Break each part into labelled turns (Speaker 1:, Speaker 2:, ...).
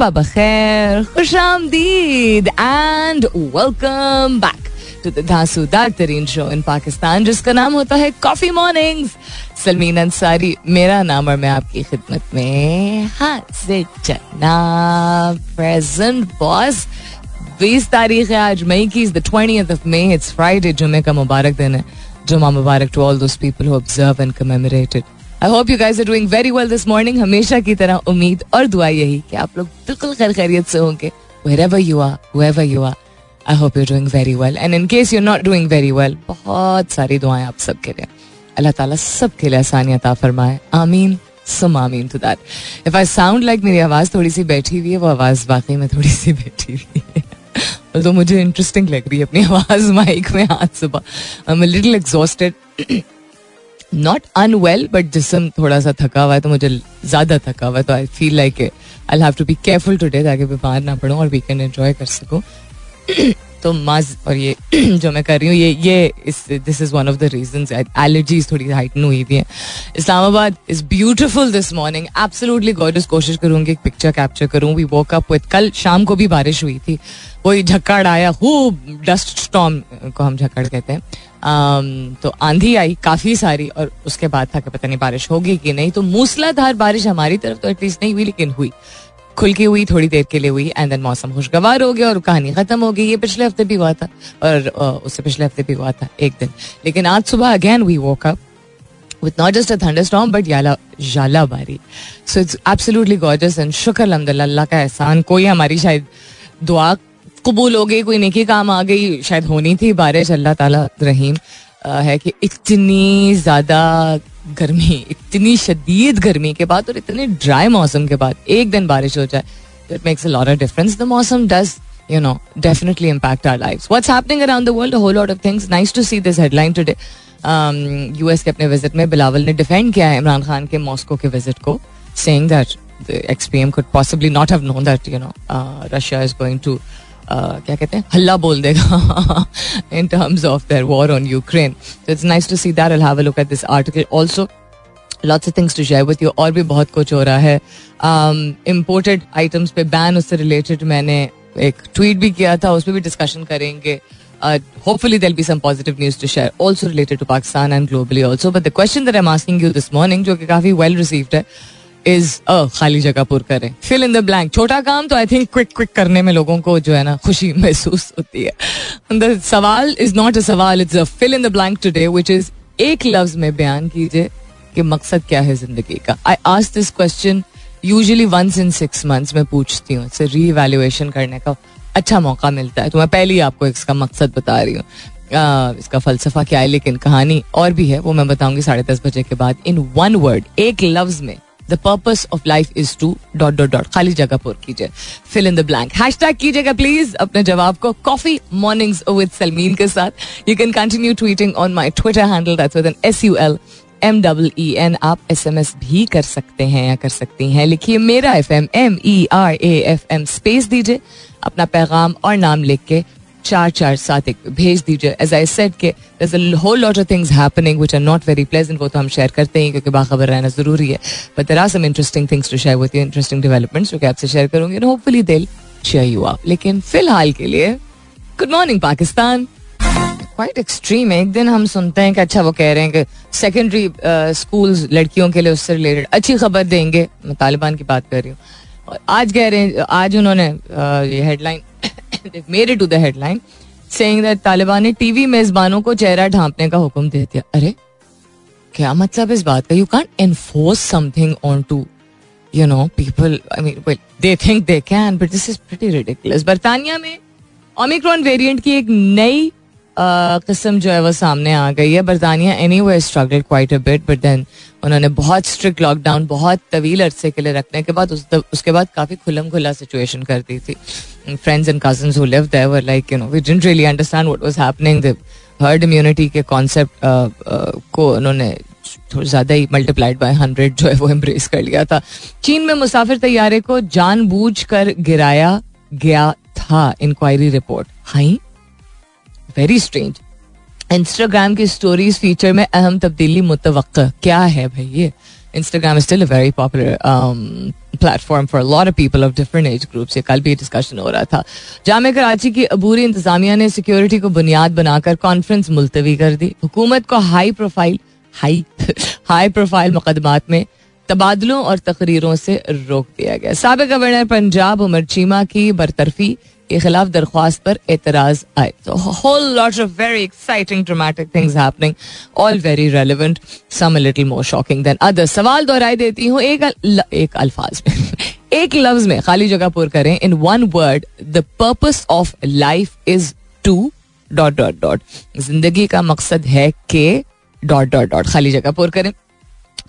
Speaker 1: सुबह बखैर खुश आमदीद and welcome back to the धांसूदार तरीन शो इन पाकिस्तान जिसका नाम होता है कॉफ़ी मॉर्निंग्स सलमीन अंसारी मेरा नाम और मैं आपकी खिदमत में हाजिर जनाब प्रेजेंट बॉस बीस तारीख है आज मई की the twenty of May it's Friday जुमे का मुबारक दिन है जुमा मुबारक to all those people who observe and commemorated I hope you guys are doing very well this morning हमेशा की तरह उम्मीद और दुआ यही कि आप लोग बिल्कुल खैर खैरियत से होंगे। Wherever you are, whoever you are, I hope you're doing very well. And in case you're not doing very well, बहुत सारी दुआएँ आप सबके लिए। अल्लाह ताला सबके लिए आसानियत फरमाए। आमीन, सुम आमीन to that if I sound like मेरी आवाज़ थोड़ी सी बैठी हुई है, वो आवाज़ वाकई में थोड़ी सी बैठी हुई है। तो मुझे इंटरेस्टिंग लग रही है अपनी आवाज़ माइक में आज सुबह I am little exhausted not unwell but जिसम थोड़ा सा थका हुआ है तो मुझे ज़्यादा थका हुआ है तो I feel like I have to be careful today ताकि बीमार ना पड़ूं और वीकेंड एंजॉय कर सकूँ। तो माज और ये जो मैं कर रही हूँ, ये ये इस this is one of the reason allergies थोड़ी हाइटन हुई हुई है। Islamabad is beautiful this morning absolutely gorgeous कोशिश करूँगी एक पिक्चर कैप्चर करूँ। वी वॉक अप विद कल शाम को भी बारिश हुई थी। वही झक्कड़ आया हु डस्ट स्टॉम को हम झक्कड़ कहते हैं। तो आंधी आई काफ़ी सारी और उसके बाद था कि पता नहीं बारिश होगी कि नहीं। तो मूसलाधार बारिश हमारी तरफ़ तो एटलीस्ट नहीं हुई, लेकिन हुई। खुल के हुई, थोड़ी देर के लिए हुई एंड देन मौसम खुशगवार हो गया और कहानी खत्म हो गई। ये पिछले हफ़्ते भी हुआ था और उससे पिछले हफ़्ते भी हुआ था एक दिन। लेकिन आज सुबह again we woke up with not just a thunderstorm, but yala jala bari so it's absolutely gorgeous and शुक्र अलहमदिल्ला अल्लाह का एहसान। कोई हमारी शायद दुआ कबूल हो गई कोई नेकी काम आ गई शायद होनी थी बारिश अल्लाह ताला रहीम है कि इतनी ज़्यादा गर्मी इतनी शदीद गर्मी के बाद और इतने ड्राई मौसम के बाद एक दिन बारिश हो जाए it makes a lot of difference the मौसम does you know definitely impact our lives. What's happening around the world? A whole lot of things. Nice to see this headline today. Um, के अपने visit में बिलावल ने defend किया है इमरान खान के Moscow के visit को saying that the ex PM could possibly not have known that you know Russia is going to क्या कहते हैं? हल्ला बोल देगा in terms of their war on Ukraine so it's nice to see that I have a look at this article also lots of things to share with you और भी बहुत कुछ हो रहा है। इम्पोर्टेड um, आइटम्स पे ban उससे related मैंने एक ट्वीट भी किया था। उस पर भी डिस्कशन करेंगे। Hopefully there be some positive news to share also related to Pakistan and globally also but the question that I am asking you this morning जो कि काफ़ी वेल रिसीव्ड है इज़ अ खाली जगह पुर करें। फिल इन द ब्लैंक छोटा काम तो आई थिंक क्विक क्विक करने में लोगों को जो है ना खुशी महसूस होती है। द सवाल इज़ नॉट अ सवाल it's a fill in the blank today which is एक लफ्ज में बयान कीजिए कि मकसद क्या है ज़िंदगी का। I ask this question usually once in six months में पूछती हूँ। इसे री एवेल्युएशन करने का अच्छा मौका मिलता है। तो मैं पहले ही आपको इसका मकसद बता रही हूँ। इसका फलसफा क्या है, लेकिन कहानी और भी है, वो मैं बताऊँगी साढ़े दस बजे के बाद। इन वन वर्ड एक लफ्ज में the purpose of life is to dot dot dot खाली जगह पुर कीजिए fill in the blank hashtag कीजिएगा प्लीज़ अपने जवाब को कॉफ़ी मॉर्निंग्स विद सलमीन के साथ you can continue tweeting on my Twitter handle that's with N S U L M double E N आप एस एम एस भी कर सकते हैं या कर सकती हैं लिखिए मेरा F M M E R A F M space दीजिए अपना पैगाम और नाम लिख के चार चार साथ एक भेज दीजिए। एज आई सेड के whole lot of things happening which are not very pleasant वो तो हम शेयर करते हैं क्योंकि बाखबर रहना ज़रूरी है। But there are some interesting things to share with you interesting developments जो कि आपसे शेयर करूँगी होपफुली दिल शेयर यू आप लेकिन फ़िलहाल के लिए good morning Pakistan. Quite extreme है। एक दिन हम सुनते हैं कि अच्छा वो कह रहे हैं कि सेकेंडरी स्कूल्स लड़कियों के लिए उससे रिलेटेड अच्छी खबर देंगे। मैं तालिबान की बात कर रही हूँ। आज कह रहे हैं, आज उन्होंने ये headline to the headline saying that Taliban ने टीवी मेजबानों को चेहरा ढांपने का हुक्म दे दिया। अरे, क्या मतलब इस बात का? You can enforce something on to you know people I mean they think they can but this is pretty ridiculous बर्तानिया में ओमिक्रॉन वेरिएंट की एक नई किस्म जो है वो सामने आ गई है। बरतानिया anyway struggle quite a bit but then उन्होंने बहुत स्ट्रिक्ट लॉकडाउन बहुत तवील अरसे के लिए रखने के बाद उस, उसके बाद काफ़ी खुलम खुला सिचुएशन कर दी थी। Friends and cousin like you know we didn't really understand what was happening herd immunity के कॉन्सेप्ट को उन्होंने थोड़ा ज़्यादा ही मल्टीप्लाइड बाय हंड्रेड जो है वो एम्ब्रेस कर लिया था। चीन में मुसाफिर तैयारे को जानबूझ कर गिराया गया था inquiry report high? Very strange Instagram की स्टोरीज फीचर में अहम तब्दीली मुतव क्या है भाई ये? Instagram is still a very popular um, platform for a lot of people of different age groups. ये कल भी डिस्कशन हो रहा था। जाम कराची की अबूरी इंतजामिया ने सिक्योरिटी को बुनियाद बनाकर कॉन्फ्रेंस मुलतवी कर दी। हुकूमत को high profile high high profile मुकदमात में तबादलों और तकरीरों से रोक दिया गया। सबक गवर्नर पंजाब उमर चीमा की बरतरफी के खिलाफ दरख्वास्त पर एतराज़ आए। तो whole lot of very exciting dramatic things happening all very relevant some little more shocking than other सवाल दोहराई देती हूँ एक अल, एक अल्फाज में। एक लफ्ज में खाली जगह पुर करें in one word the purpose of life is to dot dot dot ज़िंदगी का मकसद है के डॉट डॉट डॉट खाली जगह पुर करें।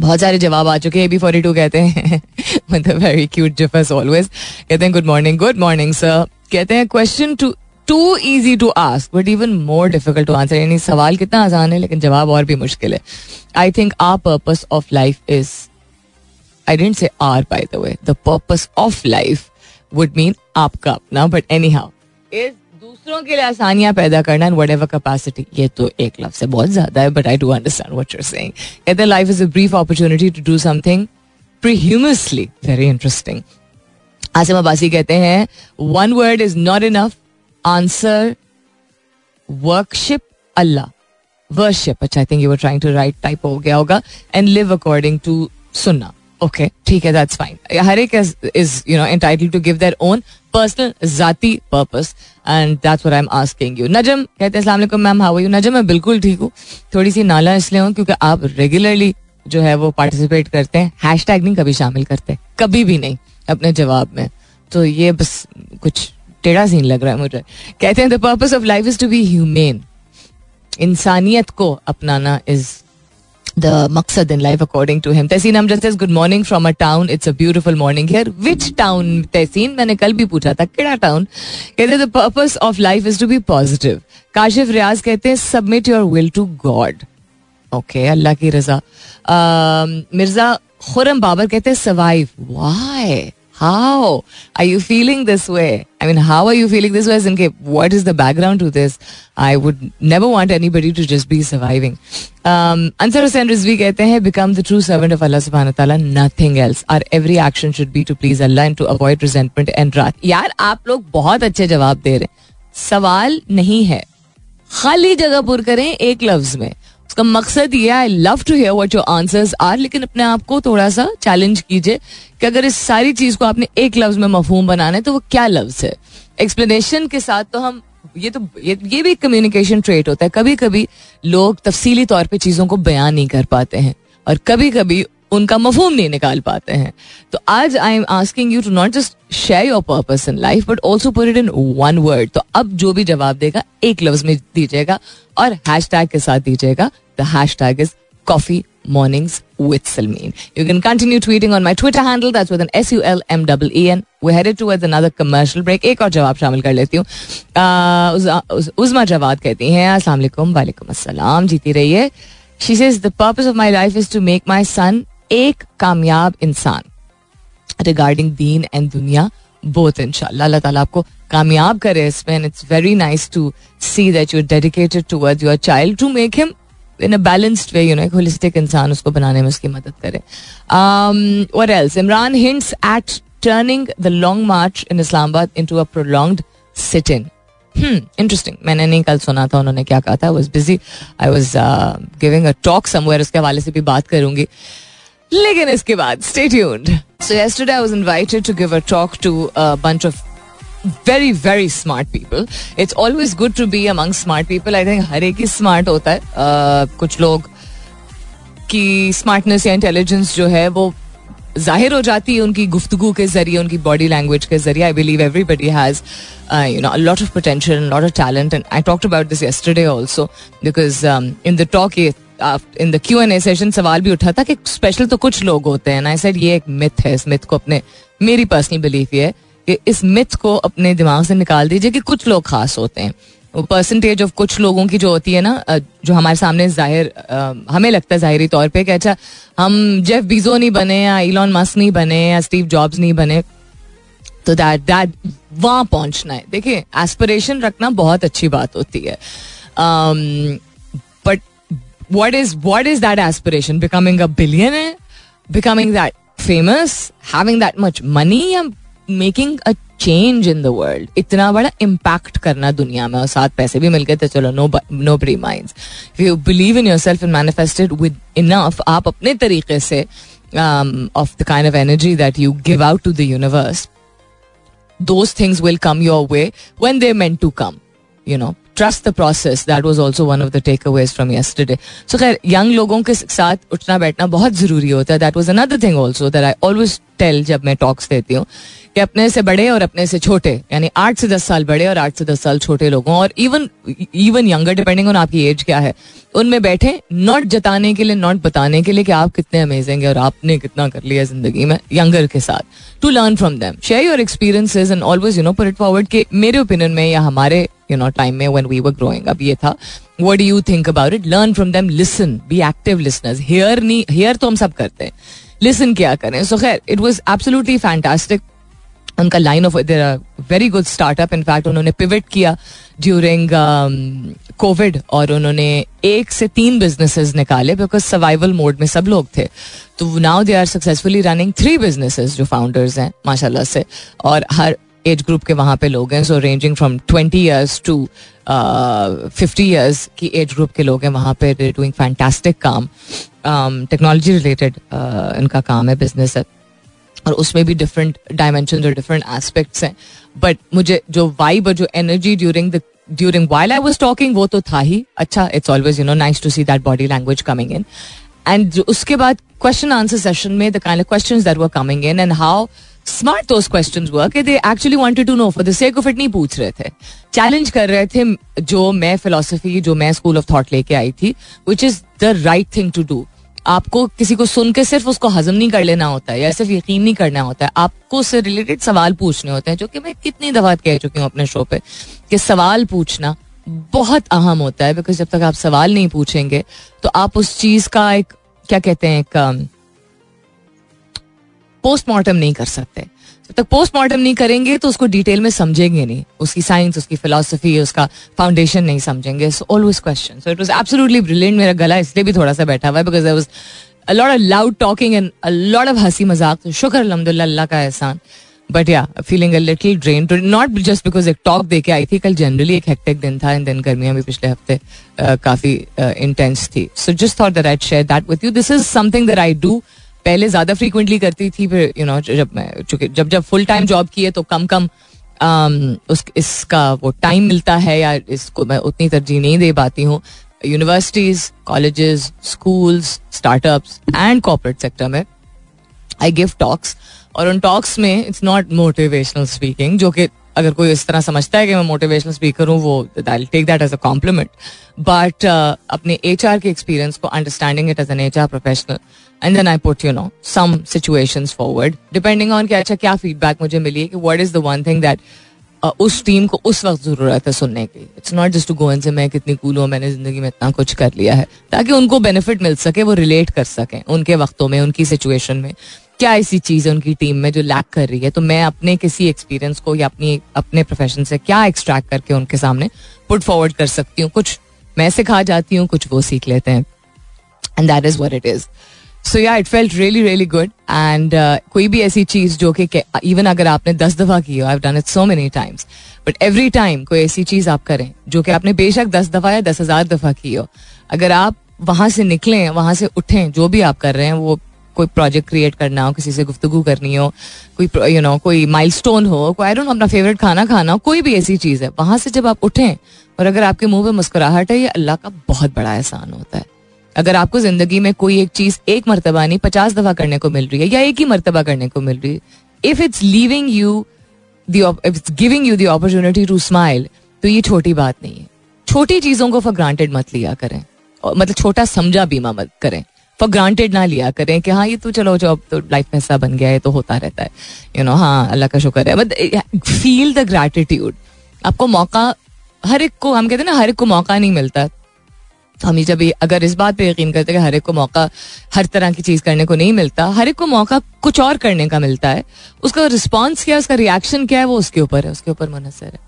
Speaker 1: बहुत सारे जवाब आ चुके हैं बी फोर्टी टू कहते हैं। मतलब वेरी क्यूट जिफस ऑलवेज कहते हैं good morning good morning sir कहते हैं question too too easy to ask but even more difficult to answer यानी सवाल कितना आसान है, लेकिन जवाब और भी मुश्किल है। I think our purpose of life is I didn't say are by the way the purpose of life would mean आपका अपना बट एनी हाउ इज़ दूसरों के लिए आसानियाँ पैदा करना एंड वट एवर कैपेसिटी ये तो एक लफ्ज से बहुत ज़्यादा है but I do understand what you're saying life is a brief opportunity to do something presumably very interesting Asim Abbasi कहते हैं one word is not enough answer worship Allah worship अच्छा I think you were trying to write type हो गया होगा and live according to सुनना okay ठीक है that's fine हर एक is you know entitle to give their own personal जाती purpose and that's what I am asking you Najam कहते हैं अस्सलाम मैम हाउ यू नजम मैं बिल्कुल ठीक हूँ। थोड़ी सी नाला इसलिए हूँ क्योंकि आप रेगुलरली जो है वो पार्टिसिपेट करते हैं। हैश नहीं, कभी शामिल करते कभी भी नहीं। अपने जवाब में। तो ये बस कुछ टेढ़ा सीन लग रहा है मुझे। कहते हैं the purpose of life is to be humane इंसानियत को अपनाना इज़ द मकसद in life according to him Tehseen Amjad says good morning from a town it's a beautiful morning here which town Tehseen, मैंने कल भी पूछा था, केड़ा टाउन कहते the purpose of life is to be positive Kashif Riaz कहते हैं submit your will to God okay Allah की रजा। मिर्ज़ा खुरम बाबर कहते survive why how are you feeling this way I mean how are you feeling this way इनके what is the background to this I would never want anybody to just be surviving Ansar Hussain Rizvi कहते हैं become the true servant of Allah सुबहान तला nothing else our every action should be to please Allah and to avoid resentment and रात यार आप लोग बहुत अच्छे जवाब दे रहे हैं सवाल नहीं है खाली जगह पुर करें एक लफ्ज में उसका मकसद ये I love to hear what your answers are लेकिन अपने आप को थोड़ा सा चैलेंज कीजिए कि अगर इस सारी चीज़ को आपने एक लफ्ज में मफहूम बनाना है तो वो क्या लफ्ज है? एक्सप्लेनेशन के साथ तो हम ये तो ये, ये भी कम्युनिकेशन ट्रेट होता है। कभी कभी लोग तफसीली तौर पे चीज़ों को बयान नहीं कर पाते हैं और कभी कभी उनका मफहूम नहीं निकाल पाते हैं तो आज I am asking you to not just share your purpose in life but also put it in one word तो अब जो भी जवाब देगा, एक लफ्ज में दीजिएगा और हैश टैग के साथ दीजिएगा the hashtag is coffee mornings with Salmeen. You can continue tweeting on my Twitter handle. That's with an S U L M E E N. We're headed towards another commercial break. एक और जवाब शामिल कर लेती हूँ उज़मा जवाद कहती हैं, अस्सलाम वालेकुम वालेकुम अस्सलाम, जीती रहिए she says the purpose of my life is to make my son एक कामयाब इंसान। रिगार्डिंग दीन एंड दुनिया बोथ इनशाला अल्लाह ताला आपको कामयाब करे इसमें it's very nice to see that you dedicated toward your child to make him in a balanced way you know एक होलिस्टिक इंसान उसको बनाने में उसकी मदद करे। और else Imran hints at turning the long march in Islamabad into a prolonged sit in interesting मैंने नहीं कल सुना था, उन्होंने क्या कहा था। I was busy I was giving a talk somewhere उसके हवाले से भी बात करूँगी। लेकिन इसके बाद stay so yesterday I was invited to give a talk to a bunch of very very smart people it's always good to be among smart people I think हर एक ही स्मार्ट होता है। uh, कुछ लोग की स्मार्टनेस या intelligence जो है वो ज़ाहिर हो जाती है उनकी गुफ्तगु के ज़रिए उनकी बॉडी लैंग्वेज के ज़रिए। I believe everybody has you know lot of potential lot of talent and I talked about this yesterday also because in the talk in the Q and A session सवाल भी उठा था कि special तो कुछ लोग होते हैं ना। सर ये एक मिथ है। इस मिथ को अपने, मेरी पर्सनल बिलीफ ये है कि इस मिथ को अपने दिमाग से निकाल दीजिए कि कुछ लोग खास होते हैं। वो परसेंटेज ऑफ़ कुछ लोगों की जो होती है ना जो हमारे सामने ज़ाहिर हमें लगता है जाहिरी तौर पे कि अच्छा हम जेफ बीजो नहीं बने या इलॉन मस्क नहीं बने या स्टीव जॉब्स नहीं बने तो दैट दैट वहाँ पहुँचना है। देखिए एस्पिरेशन रखना बहुत अच्छी बात होती है। What is what is that aspiration becoming a billion है becoming that famous having that much money या making a change in the world इतना बड़ा इम्पैक्ट करना दुनिया में और साथ पैसे भी मिल गए तो चलो no no free mind you believe in yourself and manifested with enough आप अपने तरीके से of the kind of energy that you give out to the universe those things will come your way when they're meant to come, you know the process that was was also one of the takeaways from yesterday. So, खैर, young लोगों के साथ उठना बैठना बहुत ज़रूरी होता है. That was another thing also that I always tell जब मैं talks देती हूँ, कि अपने से बड़े और अपने से छोटे, यानी आठ से दस साल बड़े और आठ से दस साल छोटे लोगों, और even even younger depending on आपकी एज क्या है, उनमें बैठे नॉट जताने के लिए नॉट बताने के लिए कि आप कितने अमेजिंग है और आपने कितना कर लिया ज़िंदगी में यंगर के साथ. To learn from them share your experiences and always you know put it forward कि मेरे ओपिनियन में या हमारे यू नो टाइम में व्हेन वी वर ग्रोइंग अब ये था। What do you think about it learn from them listen be active listeners here नहीं हियर तो हम सब करते हैं। लिसन क्या करें? सो खैर इट वॉज़ एब्सोल्युटली फैंटास्टिक उनका line of their very good startup in fact उन्होंने पिवट किया ड्यूरिंग कोविड um, और उन्होंने एक से तीन बिजनेसेस निकाले बिकॉज़ सर्वाइवल मोड में सब लोग थे। तो now they are successfully running three businesses जो फाउंडर्स हैं माशाल्लाह से। और हर एज ग्रुप के वहाँ पे लोग हैं so ranging from twenty years to fifty years की एज ग्रुप के लोग हैं वहाँ पे डूइंग फैंटास्टिक काम. टेक्नोलॉजी um, रिलेटेड uh, इनका काम है बिज़नेस है। और उसमें भी डिफरेंट डायमेंशन और डिफरेंट एस्पेक्ट्स हैं। बट मुझे जो वाइब और जो energy during the during while I was talking वो तो था ही। अच्छा it's always you know nice to see that body language coming in and उसके बाद क्वेश्चन आंसर सेशन में the kind of questions that were coming in and how smart those questions were कि they actually wanted to know for the sake of it नहीं पूछ रहे थे। Challenge कर रहे थे जो मैं फिलोसफी जो मैं स्कूल ऑफ़ थॉट लेके आई थी which is the right thing to do आपको किसी को सुन के सिर्फ़ उसको हजम नहीं कर लेना होता है, या सिर्फ़ यकीन नहीं करना होता है। आपको उससे रिलेटेड सवाल पूछने होते हैं, जो कि मैं कितनी दफ़ा कह चुकी हूँ अपने शो पे, कि सवाल पूछना बहुत अहम होता है बिकॉज़ जब तक आप सवाल नहीं पूछेंगे तो आप उस चीज़ का एक, क्या कहते हैं, एक पोस्टमार्टम नहीं कर सकते। जब तक पोस्टमार्टम नहीं करेंगे तो उसको डिटेल में समझेंगे नहीं। उसकी साइंस उसकी फिलोसफी उसका फाउंडेशन नहीं समझेंगे। So always question so it was absolutely brilliant मेरा गला इसलिए भी थोड़ा सा बैठा हुआ है because I was a lot of loud talking and a lot of हँसी मज़ाक। तो शुक्र अलहमदुल्ला अल्लाह का एहसान। बट या feeling a little drain not just because एक टॉक दे के आई थी, कल जनरली एक हेक्टिक दिन था एंड देन गर्मियाँ भी पिछले हफ़्ते काफ़ी इंटेंस थी। So just thought that I share that with you this is something that I do पहले ज़्यादा फ्रीक्वेंटली करती थी फिर यू नो जब मैं चूँकि जब जब फुल टाइम जॉब की है तो कम कम um, उस इसका वो टाइम मिलता है या इसको मैं उतनी तरजीह नहीं दे पाती हूँ। Universities colleges schools startups and corporate sector में आई गिव टॉक्स और उन टॉक्स में इट्स नॉट मोटिवेशनल स्पीकिंग जो कि अगर कोई इस तरह समझता है कि मैं मोटिवेशनल स्पीकर हूँ वो take that as a compliment but अपने एच आर के एक्सपीरियंस को understanding it as an H R professional and then I put you know some situation forward depending on कि अच्छा क्या फीडबैक मुझे मिली है कि what is the one thing that उस टीम को उस वक्त ज़रूरत है सुनने की। It's not just to go से मैं कितनी कूल हूँ, मैंने ज़िंदगी में इतना कुछ कर लिया है। ताकि उनको बेनिफिट मिल सके, वो रिलेट कर सकें उनके वक्तों में, उनकी सिचुएशन में। क्या ऐसी चीज़ है उनकी टीम में जो लैक कर रही है? तो मैं अपने किसी एक्सपीरियंस को या अपनी, अपने प्रोफेशन से क्या एक्सट्रैक्ट करके उनके सामने पुट फॉरवर्ड कर सकती हूँ? कुछ मैं सिखा जाती हूँ, कुछ वो सीख लेते हैं। And that is what it is so या it felt really really good and कोई भी ऐसी चीज़ जो कि इवन अगर आपने दस दफ़ा की हो I done it so many times but every time कोई ऐसी चीज़ आप करें जो कि आपने बेशक दस दफ़ा या दस हज़ार दफ़ा की हो अगर आप वहाँ से निकलें वहाँ से उठें जो भी आप कर रहे हैं वो कोई प्रोजेक्ट क्रिएट करना हो किसी से गुफ्तगु करनी हो कोई यू you नो know, कोई माइलस्टोन हो कोई आई डोंट अपना फेवरेट खाना खाना हो कोई भी ऐसी चीज़ है वहाँ से जब आप उठें और अगर आपके मुँह पे मुस्कुराहट है ये अल्लाह का बहुत बड़ा एहसान होता है अगर आपको ज़िंदगी में कोई एक चीज़ एक मरतबा नहीं, पचास दफ़ा करने को मिल रही है या एक ही मरतबा करने को मिल रही है if it's leaving you it's giving you the opportunity to smile तो ये छोटी बात नहीं है। छोटी चीज़ों को फॉर ग्रांटेड मत लिया करें। मतलब छोटा समझा बीमा मत करें। फॉर ग्रांटेड ना लिया करें कि हाँ ये तो चलो, जो अब तो लाइफ में ऐसा बन गया है तो होता रहता है। यू नो हाँ अल्लाह का शुक्र है। बट फील द ग्रेटिट्यूड आपको मौका, हर एक को, हम कहते हैं ना, हर एक को मौका नहीं मिलता। हम जब अगर इस बात पे यकीन करते हैं कि हर एक को मौका हर तरह की चीज़ करने को नहीं मिलता, हर एक को मौका कुछ और करने का मिलता है, उसका रिस्पॉन्स क्या है, उसका रिएक्शन क्या है, वो उसके ऊपर है, उसके ऊपर मुनसर है।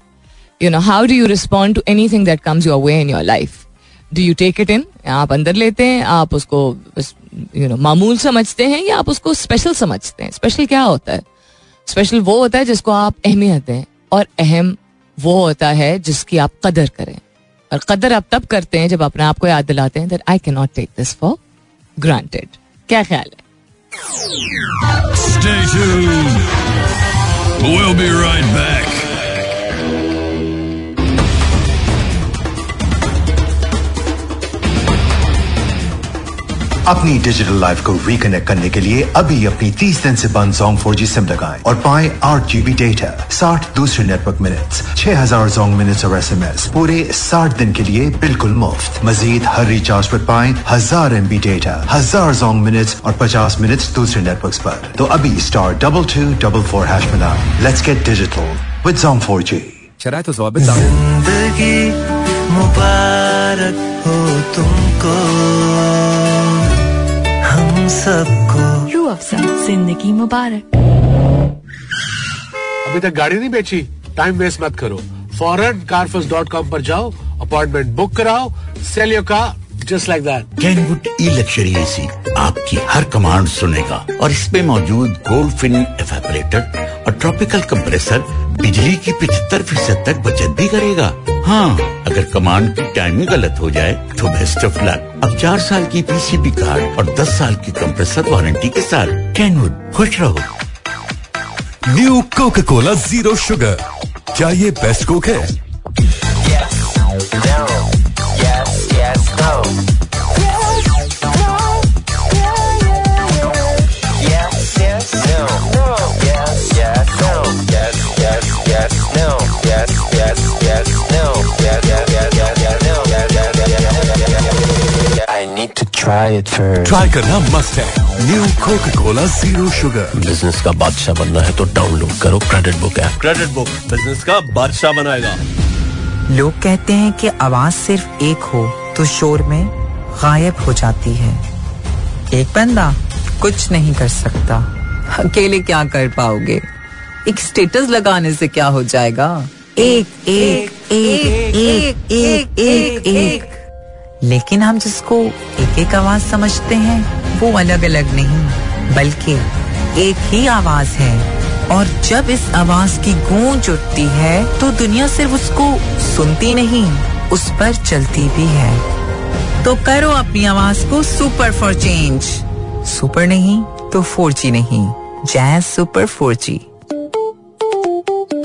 Speaker 1: You know how do you respond to anything that comes your way in your life do you take it in आप अंदर लेते हैं, आप उसको यू नो मामूल समझते हैं या आप उसको स्पेशल समझते हैं? स्पेशल क्या होता है? स्पेशल वो होता है जिसको आप अहमियत दें और अहम वो होता है जिसकी आप कदर करें। और कदर आप तब करते हैं जब अपने आप को याद दिलाते हैं that I can not take this for granted क्या ख्याल है
Speaker 2: Stay tuned. We'll be right back.
Speaker 3: अपनी डिजिटल लाइफ को रिकनेक्ट करने के लिए अभी अपनी 30 दिन से बंद जोंग 4G सिम लगाएँ और पाएँ 8 जीबी डेटा 60 दूसरे नेटवर्क मिनट्स 6000 जोंग मिनट्स और एसएमएस पूरे 60 दिन के लिए बिल्कुल मुफ़्त। मजीद हर रिचार्ज पर पाएँ हज़ार एम बी डेटा हज़ार जोंग मिनट्स और 50 मिनट्स दूसरे नेटवर्क पर। तो अभी star double two double four hash मिलाएँ। Let's get digital with Zong 4G
Speaker 4: शराय तो जवाब
Speaker 5: मुबारक हो तुमको। हम सबको।
Speaker 6: रू अफजा ज़िंदगी मुबारक.
Speaker 7: अभी तक गाड़ी नहीं बेची? टाइम वेस्ट मत करो। फॉरन कारफस डॉट कॉम पर जाओ अपॉइंटमेंट बुक कराओ sell your car just like that
Speaker 8: Kenwood e luxury AC आपकी हर कमांड सुनेगा। और इसमें मौजूद गोल्ड फिन एवेपोरेटर और ट्रॉपिकल कंप्रेसर बिजली की पिछहत्तर फ़ीसद तक बचत भी करेगा। हाँ। अगर कमांड की टाइमिंग गलत हो जाए तो बेस्ट ऑफ़ लक अब चार साल की पीसीबी कार्ड और दस साल की कंप्रेसर वारंटी के साथ। कैनवुड खुश रहो।
Speaker 2: New Coca Cola zero sugar क्या ये बेस्ट कोक है?
Speaker 5: I try it first.
Speaker 2: Try करना मस्ट है new Coca Cola zero sugar
Speaker 9: business का बादशाह बनना है तो डाउनलोड करो CreditBook app
Speaker 7: CreditBook business का बादशाह बनाएगा
Speaker 10: लोग कहते हैं कि आवाज़ सिर्फ़ एक हो तो शोर में गायब हो जाती है एक बंदा कुछ नहीं कर सकता अकेले क्या कर पाओगे एक स्टेटस लगाने से क्या हो जाएगा एक एक एक एक एक एक एक लेकिन हम जिसको एक एक आवाज़ समझते हैं, वो अलग अलग नहीं, बल्कि एक ही आवाज़ है। और जब इस आवाज़ की गूंज उठती है तो दुनिया सिर्फ़ उसको सुनती नहीं, उस पर चलती भी है। तो करो अपनी आवाज़ को सुपर फॉर चेंज। सुपर नहीं तो फोर जी नहीं। Jazz super four G.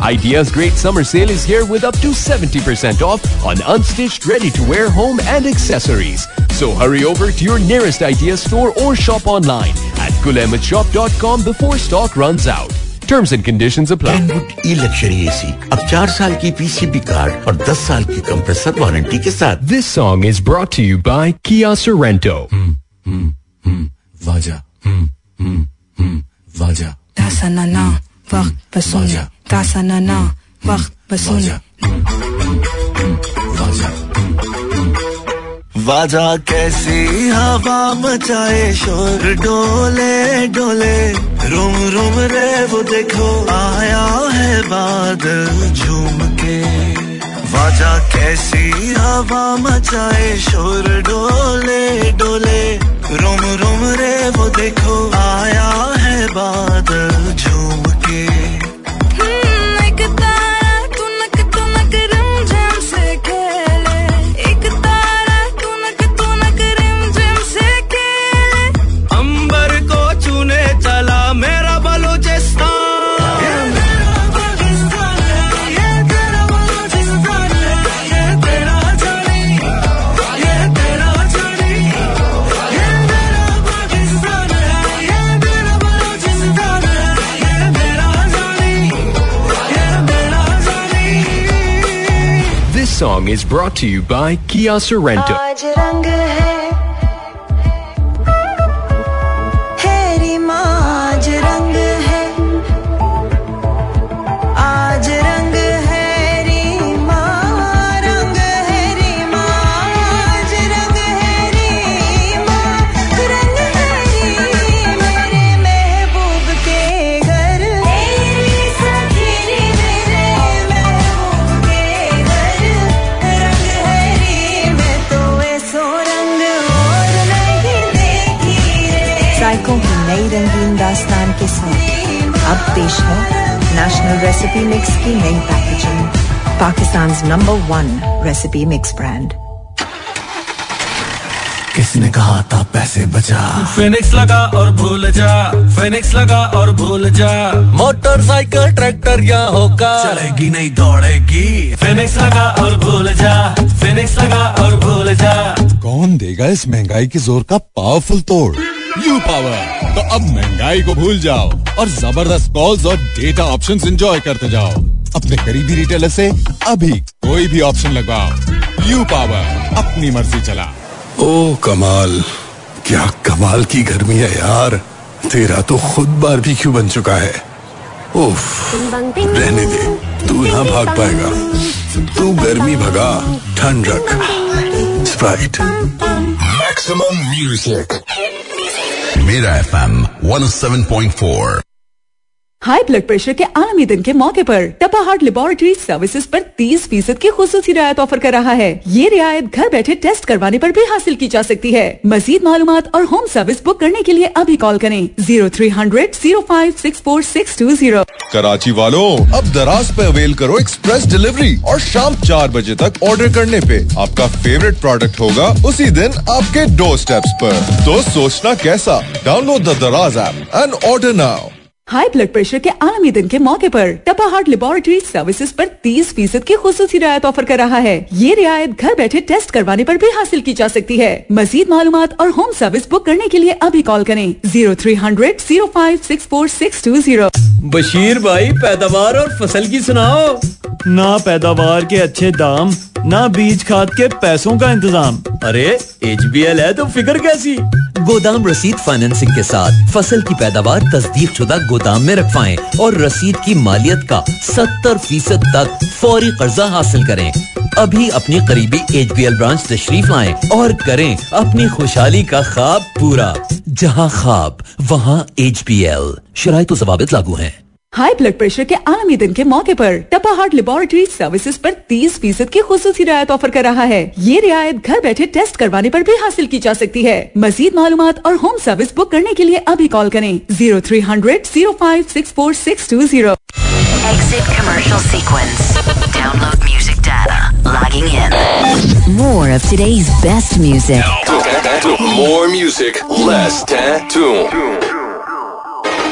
Speaker 4: Idea's great summer sale is here with up to 70% off on unstitched ready-to-wear home and accessories. So hurry over to your nearest Idea store or shop online at gulahmadshop.com before stock runs out. Terms and conditions apply.
Speaker 8: Kenwood E luxury AC अब चार साल की PCB card और दस साल की compressor warranty के साथ
Speaker 4: This song is brought to you by Kia Sorrento.
Speaker 2: वाजा वाजा
Speaker 6: बसुने दासनना वक्त बसुने
Speaker 5: वाजा कैसी हवा मचाए शोर डोले डोले रुम रुम रे वो देखो आया है बादल झूम के वाजा कैसी हवा मचाए शोर डोले डोले रुम रुम रे वो देखो आया है बादल
Speaker 4: song is brought to you by Kia Sorrento.
Speaker 11: National recipe mix की नई packaging Pakistan number one recipe mix brand
Speaker 2: किसने कहा था पैसे बचा?
Speaker 12: फिनिक्स लगा और भूल जा फिनिक्स लगा और भूल जा। मोटरसाइकिल ट्रैक्टर या होगा
Speaker 2: चलेगी नहीं दौड़ेगी।
Speaker 12: फिनिक्स लगा और भूल जा फिनिक्स लगा और भूल जा।
Speaker 13: कौन देगा इस महँगाई के ज़ोर का पावरफुल तोड़? यू पावर तो अब महँगाई को भूल जाओ और ज़बरदस्त कॉल्स और डेटा ऑप्शंस एंजॉय करते जाओ। अपने करीबी रिटेलर से अभी कोई भी ऑप्शन लगवाओ। यू पावर अपनी मर्ज़ी चला।
Speaker 2: ओ कमाल क्या कमाल की गर्मी है यार। तेरा तो खुद बार भी बारबेक्यू बन चुका है। उफ रहने दे तू ना भाग पाएगा। तू गर्मी भगा ठंड रख। Sprite
Speaker 14: Maximum music. Mira FM 107.4.
Speaker 15: High blood pressure के आलमी दिन के मौके पर टपा हार्ट लेबोरेटरी सर्विसेज़ पर 30 फ़ीसद की खुसूसी रियायत ऑफ़र कर रहा है। ये रियायत घर बैठे टेस्ट करवाने पर भी हासिल की जा सकती है। मजीद मालूम और होम सर्विस बुक करने के लिए अभी कॉल करें। Zero three hundred, zero five, six four, six two zero.
Speaker 16: Karachi वालों, अब दराज पे अवेल करो एक्सप्रेस डिलीवरी और शाम चार बजे तक ऑर्डर करने पे। आपका फेवरेट प्रोडक्ट होगा उसी दिन आपके डोर स्टेप्स पर। तो सोचना कैसा? Download the Daraz app and order now
Speaker 15: high blood pressure के आलमी दिन के मौके पर टपा हार्ट लेबोरेटरी सर्विसेज़ पर 30 फ़ीसद की खुसूसी रियायत ऑफ़र कर रहा है। ये रियायत घर बैठे टेस्ट करवाने पर भी हासिल की जा सकती है। मजीद मालूम और होम सर्विस बुक करने के लिए अभी कॉल करें। Zero three hundred zero five six four six two zero.
Speaker 17: Bashir भाई पैदावार और फ़सल की सुनाओ।
Speaker 18: ना पैदावार के अच्छे दाम ना बीज खाद के पैसों का इंतज़ाम।
Speaker 17: अरे HBL है तो फ़िक्र कैसी? गोदाम रसीद फाइनेंसिंग के साथ फ़सल की पैदावार तस्दीक शुदा गोदाम में रखवाएँ और रसीद की मालियत का 70 फ़ीसद तक फौरी कर्जा हासिल करें। अभी अपनी करीबी HBL ब्रांच तशरीफ़ लाएँ और करें अपनी खुशहाली का ख्वाब पूरा। जहाँ ख्वाब, वहाँ एच बी एल शराय तो जवाबित लागू हैं।
Speaker 15: हाई ब्लड प्रेशर के आलमी दिन के मौके पर टपा हार्ट लेबोरेटरी सर्विसेज़ पर 30 फ़ीसद की खुसूसी रियायत ऑफ़र कर रहा है ये रियायत घर बैठे टेस्ट करवाने पर भी हासिल की जा सकती है मजीद मालूम और होम सर्विस बुक करने के लिए अभी कॉल करें zero three hundred zero five six four six two zero
Speaker 19: Exit commercial sequence. Download music data. Logging in. More of today's best music.
Speaker 14: More music, less tattoo.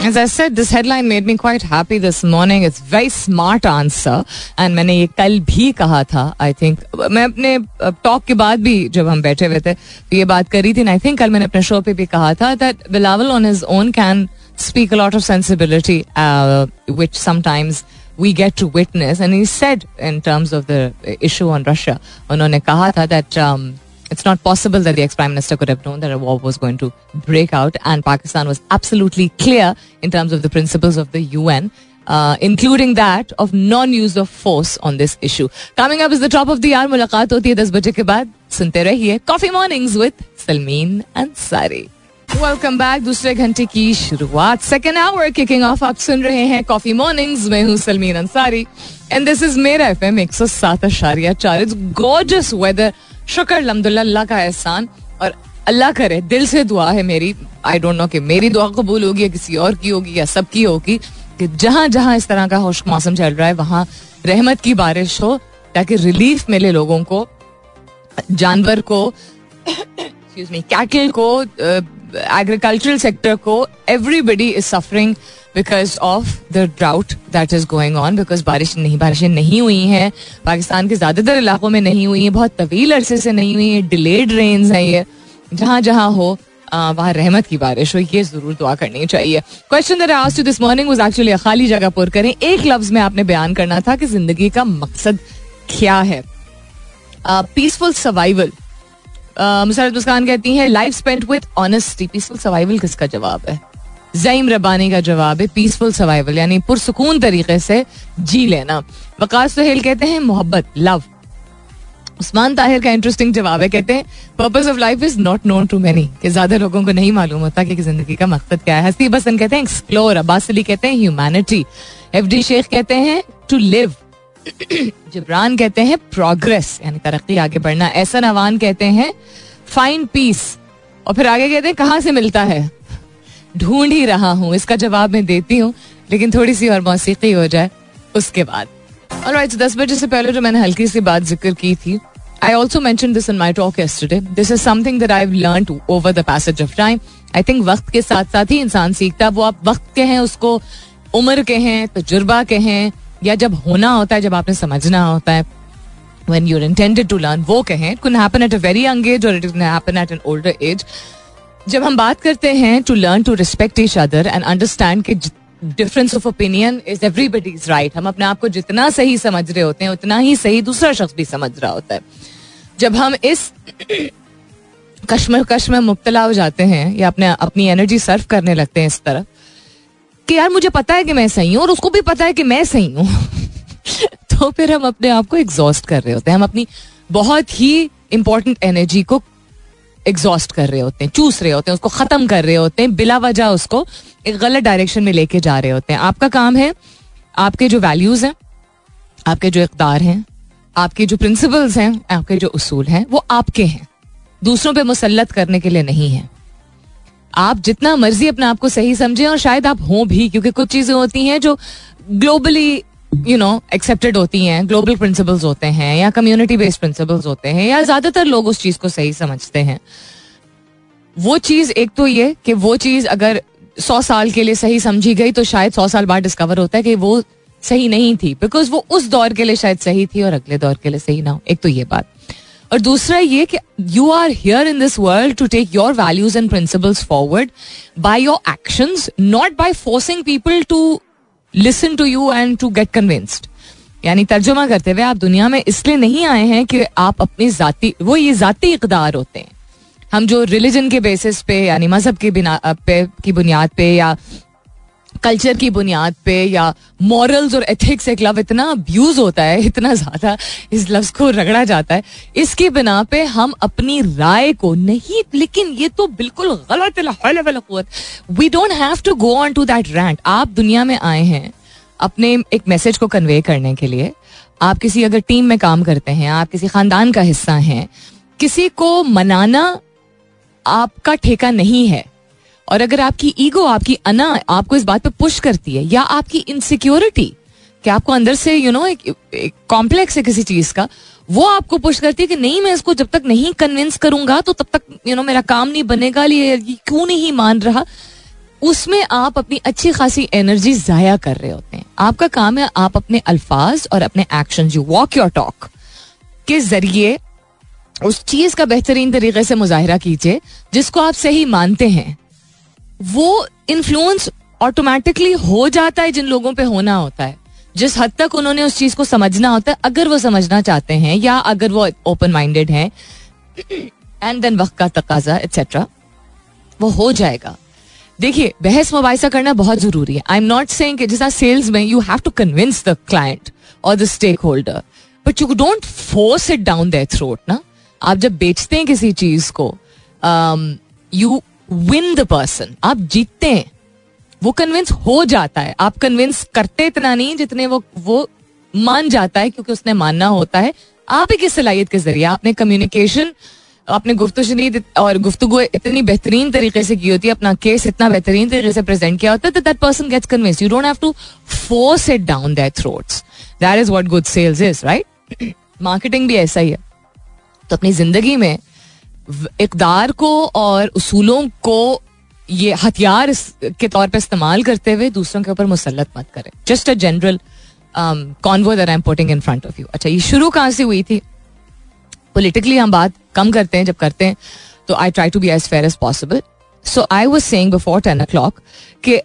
Speaker 1: As I said, this headline made me quite happy this morning. It's very smart answer. And मैंने ये कल भी कहा था I think मैं अपने talk के बाद भी जब हम बैठे हुए थे तो ये बात करी थी आई थिंक कल मैंने अपने शो पे भी कहा था that Bilawal on his own can speak a lot of sensibility, uh, which sometimes we get to witness. And he said, in terms of the issue on Russia, उन्होंने कहा था that um, it's not possible that the ex-prime minister could have known that a war was going to break out, and Pakistan was absolutely clear in terms of the principles of the UN. Uh, including that of non-use of force on this issue. Coming up is the top of the hour. मुलाकात होती है दस बजे के बाद सुनते रहिए coffee mornings with Salmeen Ansari welcome back दूसरे घंटे की शुरुआत सेकेंड आवर किकिंग ऑफ आप सुन रहे हैं कॉफी मॉर्निंग्स में हूँ Salmeen Ansari and this is मेरा एफ एम एक सौ सात अशारिया चार इट्स गॉर्जस वेदर शुक्र अलहमदुल्ला अल्लाह का एहसान। और अल्लाह करे, दिल से दुआ है मेरी। आई डोंट नो कि मेरी दुआ कबूल होगी या किसी और की होगी या सबकी होगी, कि जहाँ जहाँ इस तरह का खुश्क मौसम चल रहा है, वहाँ रहमत की बारिश हो, ताकि रिलीफ मिले लोगों को, जानवर को एक्सक्यूज मी कैटल को एग्रीकल्चरल सेक्टर को everybody is suffering because of the drought that is going on because बारिश नहीं, बारिशें नहीं हुई हैं। पाकिस्तान के ज़्यादातर इलाकों में नहीं हुई हैं, बहुत तवील अरसे से नहीं हुई हैं डिलेड रेन्स हैं ये। जहाँ जहाँ हो वहाँ रहमत की बारिश हो, ये ज़रूर दुआ करनी चाहिए। क्वेश्चन दिस मॉर्निंग एक्चुअली खाली जगह पुर करें। एक लफ्ज में आपने बयान करना था कि ज़िंदगी का मकसद क्या है। पीसफुल सर्वाइवल मुसरत मुस्कान कहती हैं life spent with honesty peaceful survival किसका जवाब है? जईम रबानी का जवाब है पीसफुल सर्वाइवल यानी पुरसकून तरीके से जी लेना। वकास सुहेल कहते हैं, मोहब्बत लव उस्मान ताहिर का इंटरेस्टिंग जवाब है, कहते हैं purpose of life is not known to many कि ज़्यादा लोगों को नहीं मालूम होता कि ज़िंदगी का मकसद क्या है। हसीब हसन कहते हैं एक्सप्लोर अब्बास अली कहते हैं ह्यूमैनिटी एफ़ डी शेख कहते हैं टू लिव जिब्रान कहते हैं प्रोग्रेस यानी तरक्की, आगे बढ़ना। ऐसा नवान कहते हैं फाइन पीस और फिर आगे कहते हैं, कहाँ से मिलता है? ढूंढ ही रहा हूँ। इसका जवाब मैं देती हूँ लेकिन थोड़ी सी और मौसीकी हो जाए उसके बाद। Right, so तो दस बजे से पहले जो मैंने हल्की सी बात ज़िक्र की थी आई ऑल्सो मैं this in my talk yesterday this is something that I learn over the passage of time I think वक्त के साथ साथ ही इंसान सीखता है वो आप वक्त के हैं उसको उम्र के हैं तजुर्बा के हैं या जब होना होता है जब आपने समझना होता है। When you're intended to learn वो कहें it happen at a very young age और it can happen at an older age जब हम बात करते हैं to learn to respect each other and understand कि difference of opinion is everybody's right हम अपने आप को जितना सही समझ रहे होते हैं, उतना ही सही दूसरा शख्स भी समझ रहा होता है। जब हम इस कश्मकश में मुबतला हो जाते हैं या अपने, अपनी एनर्जी सर्व करने लगते हैं इस तरफ़ कि यार मुझे पता है कि मैं सही हूँ और उसको भी पता है कि मैं सही हूँ तो फिर हम अपने आप को एग्जॉस्ट कर रहे होते हैं। हम अपनी बहुत ही इंपॉर्टेंट एनर्जी को एग्जॉस्ट कर रहे होते हैं, चूस रहे होते हैं, उसको खत्म कर रहे होते हैं, बिला वजह उसको एक गलत डायरेक्शन में लेके जा रहे होते हैं। आपका काम है, आपके जो वैल्यूज़ हैं, आपके जो इकदार हैं, आपके जो प्रिंसिपल्स हैं, आपके जो उसूल हैं, वो आपके हैं। दूसरों पे मुसलत करने के लिए नहीं है। आप जितना मर्ज़ी अपने आप को सही समझें और शायद आप हों भी, क्योंकि कुछ चीज़ें होती हैं जो ग्लोबली यू नो एक्सेप्टेड होती हैं ग्लोबल प्रिंसिपल्स होते हैं, या कम्युनिटी बेस्ड प्रिंसिपल्स होते हैं, या ज़्यादातर लोग उस चीज़ को सही समझते हैं। वो चीज़, एक तो ये कि वो चीज़ अगर सौ साल के लिए सही समझी गई तो शायद सौ साल बाद डिस्कवर होता है कि वो सही नहीं थी बिकॉज़ वो उस दौर के लिए शायद सही थी और अगले दौर के लिए सही ना हो। एक तो ये बात। और दूसरा ये कि you are here in this world to take your values and principles forward by your actions not by forcing people to listen to you and to get convinced यानी तर्जुमा करते हुए आप दुनिया में इसलिए नहीं आए हैं कि आप अपनी जाति, वो ये जाती इकदार होते हैं। हम जो रिलीजन के बेसिस पे, यानी मज़हब के बिना, पे, की बुनियाद पे या कल्चर की बुनियाद पे या मॉरल्स और एथिक्स एक लव इतना अब्यूज होता है, इतना ज़्यादा इस लफ्ज को रगड़ा जाता है। इसकी बिना पे हम अपनी राय को नहीं, लेकिन ये तो बिल्कुल गलत we don't have to go on to that rant आप दुनिया में आए हैं अपने एक मैसेज को कन्वे करने के लिए। आप किसी अगर टीम में काम करते हैं, आप किसी खानदान का हिस्सा हैं, किसी को मनाना आपका ठेका नहीं है। और अगर आपकी ईगो आपकी अना आपको इस बात पे पुश करती है या आपकी इनसिक्योरिटी कि आपको अंदर से यू नो एक कॉम्प्लेक्स है किसी चीज़ का वो आपको पुश करती है कि नहीं मैं इसको जब तक नहीं कन्विंस करूँगा तो तब तक यू you नो know, मेरा काम नहीं बनेगा ये क्यों नहीं मान रहा? उसमें आप अपनी अच्छी खासी एनर्जी जाया कर रहे होते हैं। आपका काम है आप अपने अल्फाज और अपने action you walk your talk के ज़रिए उस चीज़ का बेहतरीन तरीके से मुजाहरा कीजिए जिसको आप सही मानते हैं। वो इन्फ्लुएंस ऑटोमेटिकली हो जाता है जिन लोगों पे होना होता है। जिस हद तक उन्होंने उस चीज़ को समझना होता है, अगर वो समझना चाहते हैं या अगर वो ओपन माइंडेड हैं एंड देन वक्त का तकाजा एक्सेट्रा वो हो जाएगा। देखिए, बहस मुबासा करना बहुत ज़रूरी है। आई एम नॉट सेइंग जैसा सेल्स में you have to convince the client और the stakeholder but you don't force it down their throat ना। आप जब बेचते हैं किसी चीज़ को यू विन द पर्सन आप जीतते हैं। वो कन्विंस हो जाता है। आप कन्विंस करते इतना नहीं जितने वो वो मान जाता है क्योंकि उसने मानना होता है। आप ही की सलाहियत के ज़रिए आपने कम्युनिकेशन आपने गुफ्तु शनीद और गुफ्तु इतनी बेहतरीन तरीके से की होती है, अपना केस इतना बेहतरीन तरीके से प्रेजेंट किया होता है तो that person gets convince you don't have to force it down that throats that is what good sales is right marketing भी ऐसा ही है। तो अपनी ज़िंदगी में इकदार को और उसूलों को ये हथियार के तौर पर इस्तेमाल करते हुए दूसरों के ऊपर मुसलत मत करें। Just a general convo that I am putting in front of you अच्छा ये शुरू कहाँ से हुई थी? पोलिटिकली हम बात कम करते हैं, जब करते हैं तो I try to be as fair as possible so I was saying before ten o'clock कि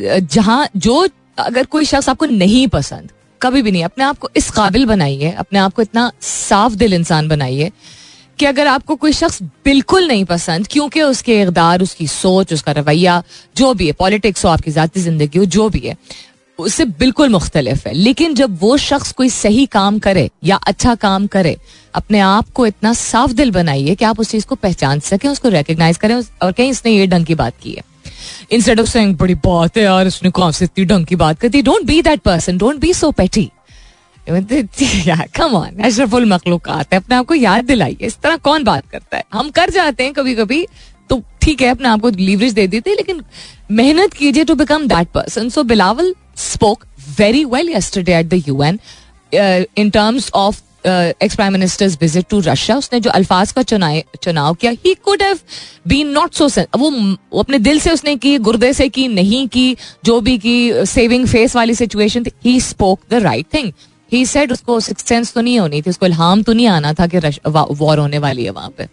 Speaker 1: जहाँ जो अगर कोई शख्स आपको नहीं पसंद, कभी भी नहीं, अपने आप को इस काबिल बनाइए, अपने आप को इतना साफ़ दिल इंसान बनाइए कि अगर आपको कोई शख्स बिल्कुल नहीं पसंद, क्योंकि उसके इकदार, उसकी सोच, उसका रवैया, जो भी है, पॉलिटिक्स हो, आपकी जाती ज़िंदगी हो, जो भी है, उससे बिल्कुल मुख्तलिफ़ है। लेकिन जब वो शख्स कोई सही काम करे या अच्छा काम करे, अपने आप को इतना साफ़ दिल बनाइए कि आप उस चीज़ को पहचान सकें, उसको रिकग्नाइज करें और कहीं इसने ये ढंग की बात की है। इंस्टेड ऑफ़ सेइंग बड़ी बात है यार उसने कौन से इतनी ढंग की बात करती don't be that person don't be so petty come on अशरफुल मखलूक है, अपने आप को याद दिलाइए। इस तरह कौन बात करता है? हम कर जाते हैं कभी कभी तो ठीक है, अपने आप को लीवरेज दे देते हैं, लेकिन मेहनत कीजिए to become that person so Bilawal spoke very well yesterday at the UN in terms of ex prime minister's visit to Russia उसने जो अल्फाज का चुनाव चुनाव किया ही could have been not so वो अपने दिल से उसने की, गुर्दे से की, नहीं की, जो भी की सेविंग फेस वाली सिचुएशन थी he spoke the right thing he said उसको सेंस तो नहीं होनी थी, उसको इल्हाम तो नहीं आना था कि वॉर होने वाली है वहाँ पे।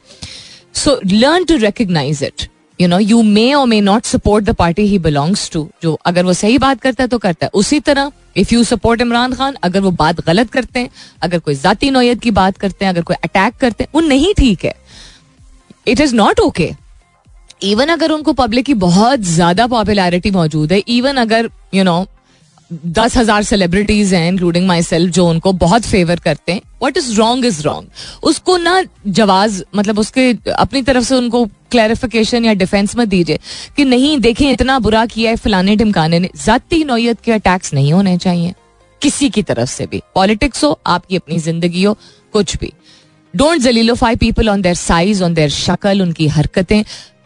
Speaker 1: So learn to recognise it you know you may or may not support the party he belongs to जो अगर वो सही बात करता है तो करता है। उसी तरह if you support Imran Khan, अगर वो बात गलत करते हैं, अगर कोई जाती नोयत की बात करते हैं, अगर कोई अटैक करते हैं, वो नहीं ठीक है। It is not okay even अगर उनको पब्लिक की बहुत ज़्यादा पॉपुलैरिटी मौजूद है इवन अगर यू नो दस हज़ार सेलिब्रिटीज हैं इंक्लूडिंग माई सेल्फ जो उनको बहुत फेवर करते हैं। What is wrong is wrong उसको ना जवाज मतलब उसके, अपनी तरफ़ से उनको क्लैरिफिकेशन या डिफेंस में दीजिए कि नहीं, देखें, इतना बुरा किया है फलाने ढिमकाने ने। जाती नौयत के अटैक्स नहीं होने चाहिए। किसी की तरफ़ से भी। पॉलिटिक्स हो, आपकी अपनी ज़िंदगी हो, कुछ भी। Don't जलीलोफाई people on their size on their शक्ल, उनकी हरकतें।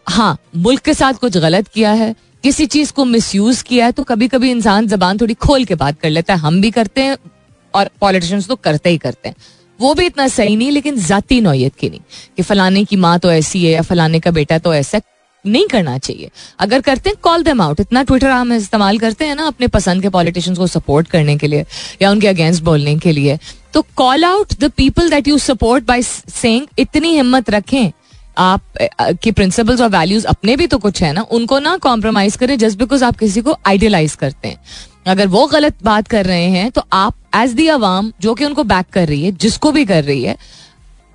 Speaker 1: हाँ मुल्क के साथ कुछ गलत किया है किसी चीज़ को मिसयूज किया है तो कभी कभी इंसान जबान थोड़ी खोल के बात कर लेता है। हम भी करते हैं और पॉलिटिशियंस तो करते ही करते हैं। वो भी इतना सही नहीं, लेकिन जाती नौयत की नहीं कि फलाने की माँ तो ऐसी है या फलाने का बेटा तो ऐसा नहीं करना चाहिए। अगर करते हैं कॉल देम आउट इतना ट्विटर हम इस्तेमाल करते हैं ना अपने पसंद के पॉलिटिशियंस को सपोर्ट करने के लिए या उनके अगेंस्ट बोलने के लिए। तो call out the people that you support by saying इतनी हिम्मत रखें। आप के प्रिंसिपल्स और वैल्यूज़ अपने भी तो कुछ है ना, उनको ना कॉम्प्रोमाइज करें जस्ट बिकॉज़ आप किसी को आइडियलाइज करते हैं। अगर वो गलत बात कर रहे हैं तो आप एज दी अवाम जो कि उनको बैक कर रही है, जिसको भी कर रही है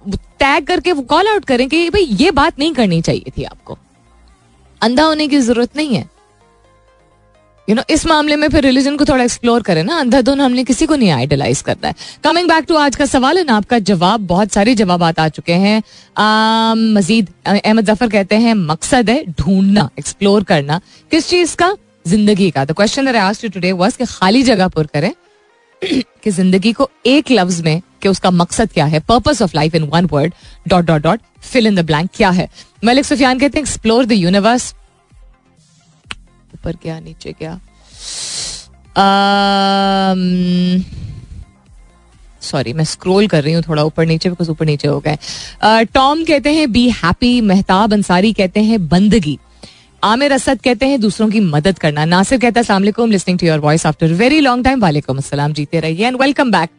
Speaker 1: टैग करके कॉल आउट करें कि भाई ये बात नहीं करनी चाहिए थी आपको। अंधा होने की ज़रूरत नहीं है। यू नो इस मामले में फिर रिलीजन को थोड़ा एक्सप्लोर करें ना। अंधाधुन हमने किसी को नहीं आइडलाइज करना है। कमिंग बैक टू आज का सवाल ना, आपका जवाब, बहुत सारे जवाब आ चुके हैं। मजीद अहमद ज़फ़र कहते हैं, मकसद है ढूंढना एक्सप्लोर करना। किस चीज़ का? ज़िंदगी का। द क्वेश्चन टुडे वाज कि खाली जगह पर करें कि ज़िंदगी को एक लफ्ज में कि उसका मकसद क्या है? Purpose of life in one word dot dot dot fill in the blank क्या है? मलिक सुफियान कहते हैं एक्सप्लोर द यूनिवर्स ऊपर क्या नीचे क्या सॉरी मैं स्क्रॉल कर रही हूँ थोड़ा ऊपर नीचे बिकॉज़ ऊपर नीचे हो गए। टॉम कहते हैं बी हैप्पी मेहताब अंसारी कहते हैं, बंदगी. आमिर असद कहते हैं, दूसरों की मदद करना. नासिर कहता है सलाम listening to your voice after very long time वालेकुम अस्सलाम, जीते रहिए एंड वेलकम बैक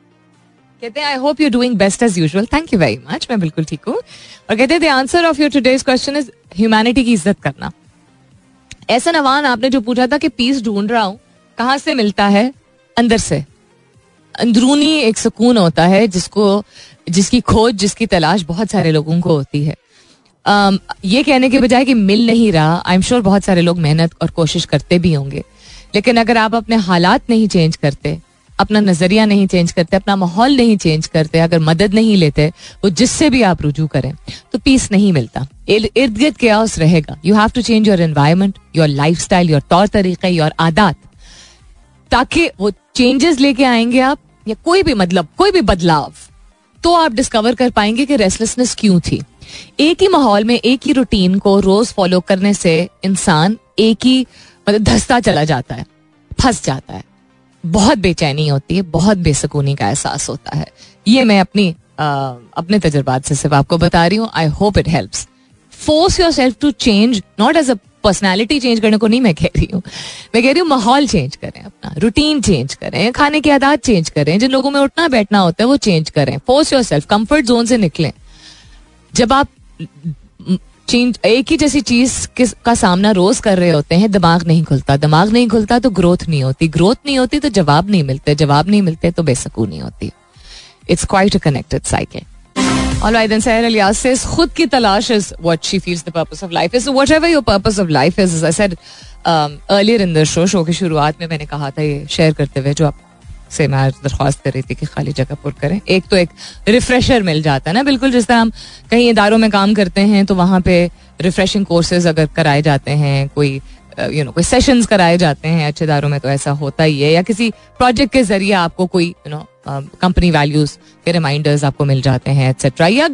Speaker 1: कहते हैं I hope you doing best as usual thank you very much मैं बिल्कुल ठीक हूँ। और कहते हैं the answer of your today's question is humanity की इज़्ज़त करना. ऐसा नवान आपने जो पूछा था कि पीस ढूंढ रहा हूँ कहाँ से मिलता है? अंदर से। अंदरूनी एक सुकून होता है जिसको जिसकी खोज जिसकी तलाश बहुत सारे लोगों को होती है। um, ये कहने के बजाय कि मिल नहीं रहा आई एम श्योर बहुत सारे लोग मेहनत और कोशिश करते भी होंगे। लेकिन अगर आप अपने हालात नहीं चेंज करते अपना नज़रिया नहीं चेंज करते, अपना माहौल नहीं चेंज करते, अगर मदद नहीं लेते, वो जिससे भी आप रुजू करें तो पीस नहीं मिलता। इर्द गिर्द क्या रहेगा। You have to change your environment your lifestyle your तौर तरीके योर आदात। ताकि वो चेंजेस लेके आएँगे आप, या कोई भी मतलब कोई भी बदलाव तो आप डिस्कवर कर पाएँगे कि रेस्टलेसनेस क्यों थी। एक ही माहौल में, एक ही रूटीन को रोज फॉलो करने से इंसान एक ही मतलब धसता चला जाता है, फंस जाता है। बहुत बेचैनी होती है बहुत बेसकूनी का एहसास होता है। ये मैं अपनी आ, अपने तजर्बात से सिर्फ़ आपको बता रही हूँ। I hope it help force yourself to change not as a personality change करने को नहीं मैं कह रही हूँ। मैं कह रही हूँ माहौल चेंज करें अपना रूटीन चेंज करें खाने की आदत चेंज करें जिन लोगों में उठना बैठना होता है वो चेंज करें। Force your self comfort zone से निकलें। जब आप चेंज एक ही जैसी चीज़ का सामना रोज कर रहे होते हैं दिमाग नहीं खुलता। दिमाग नहीं खुलता तो ग्रोथ नहीं होती। ग्रोथ नहीं होती तो जवाब नहीं मिलते। जवाब नहीं मिलते तो बेसकूनी होती। It's quite a connected cycle All right, then Sahir Alias says, खुद की तलाश is what she feels the purpose of life is. So whatever your purpose of life is, as I said um, earlier in the show, show की शुरुआत में मैंने कहा था ये शेयर करते हुए जो आप से मैं दरख्वास्त कर रही थी कि खाली जगह पुर करें। एक तो एक रिफ्रेशर मिल जाता है ना, बिल्कुल, जिस तरह हम कहीं इदारों में काम करते हैं तो वहाँ पे रिफ्रेशिंग कोर्सेज अगर कराए जाते हैं, कोई यू नो कोई सेशंस कराए जाते हैं अच्छे इदारों में तो ऐसा होता ही है। या किसी प्रोजेक्ट के ज़रिए आपको कोई यू नो कंपनी वैल्यूज़ के रिमाइंडर्स आपको मिल जाते हैं एक्सेट्रा या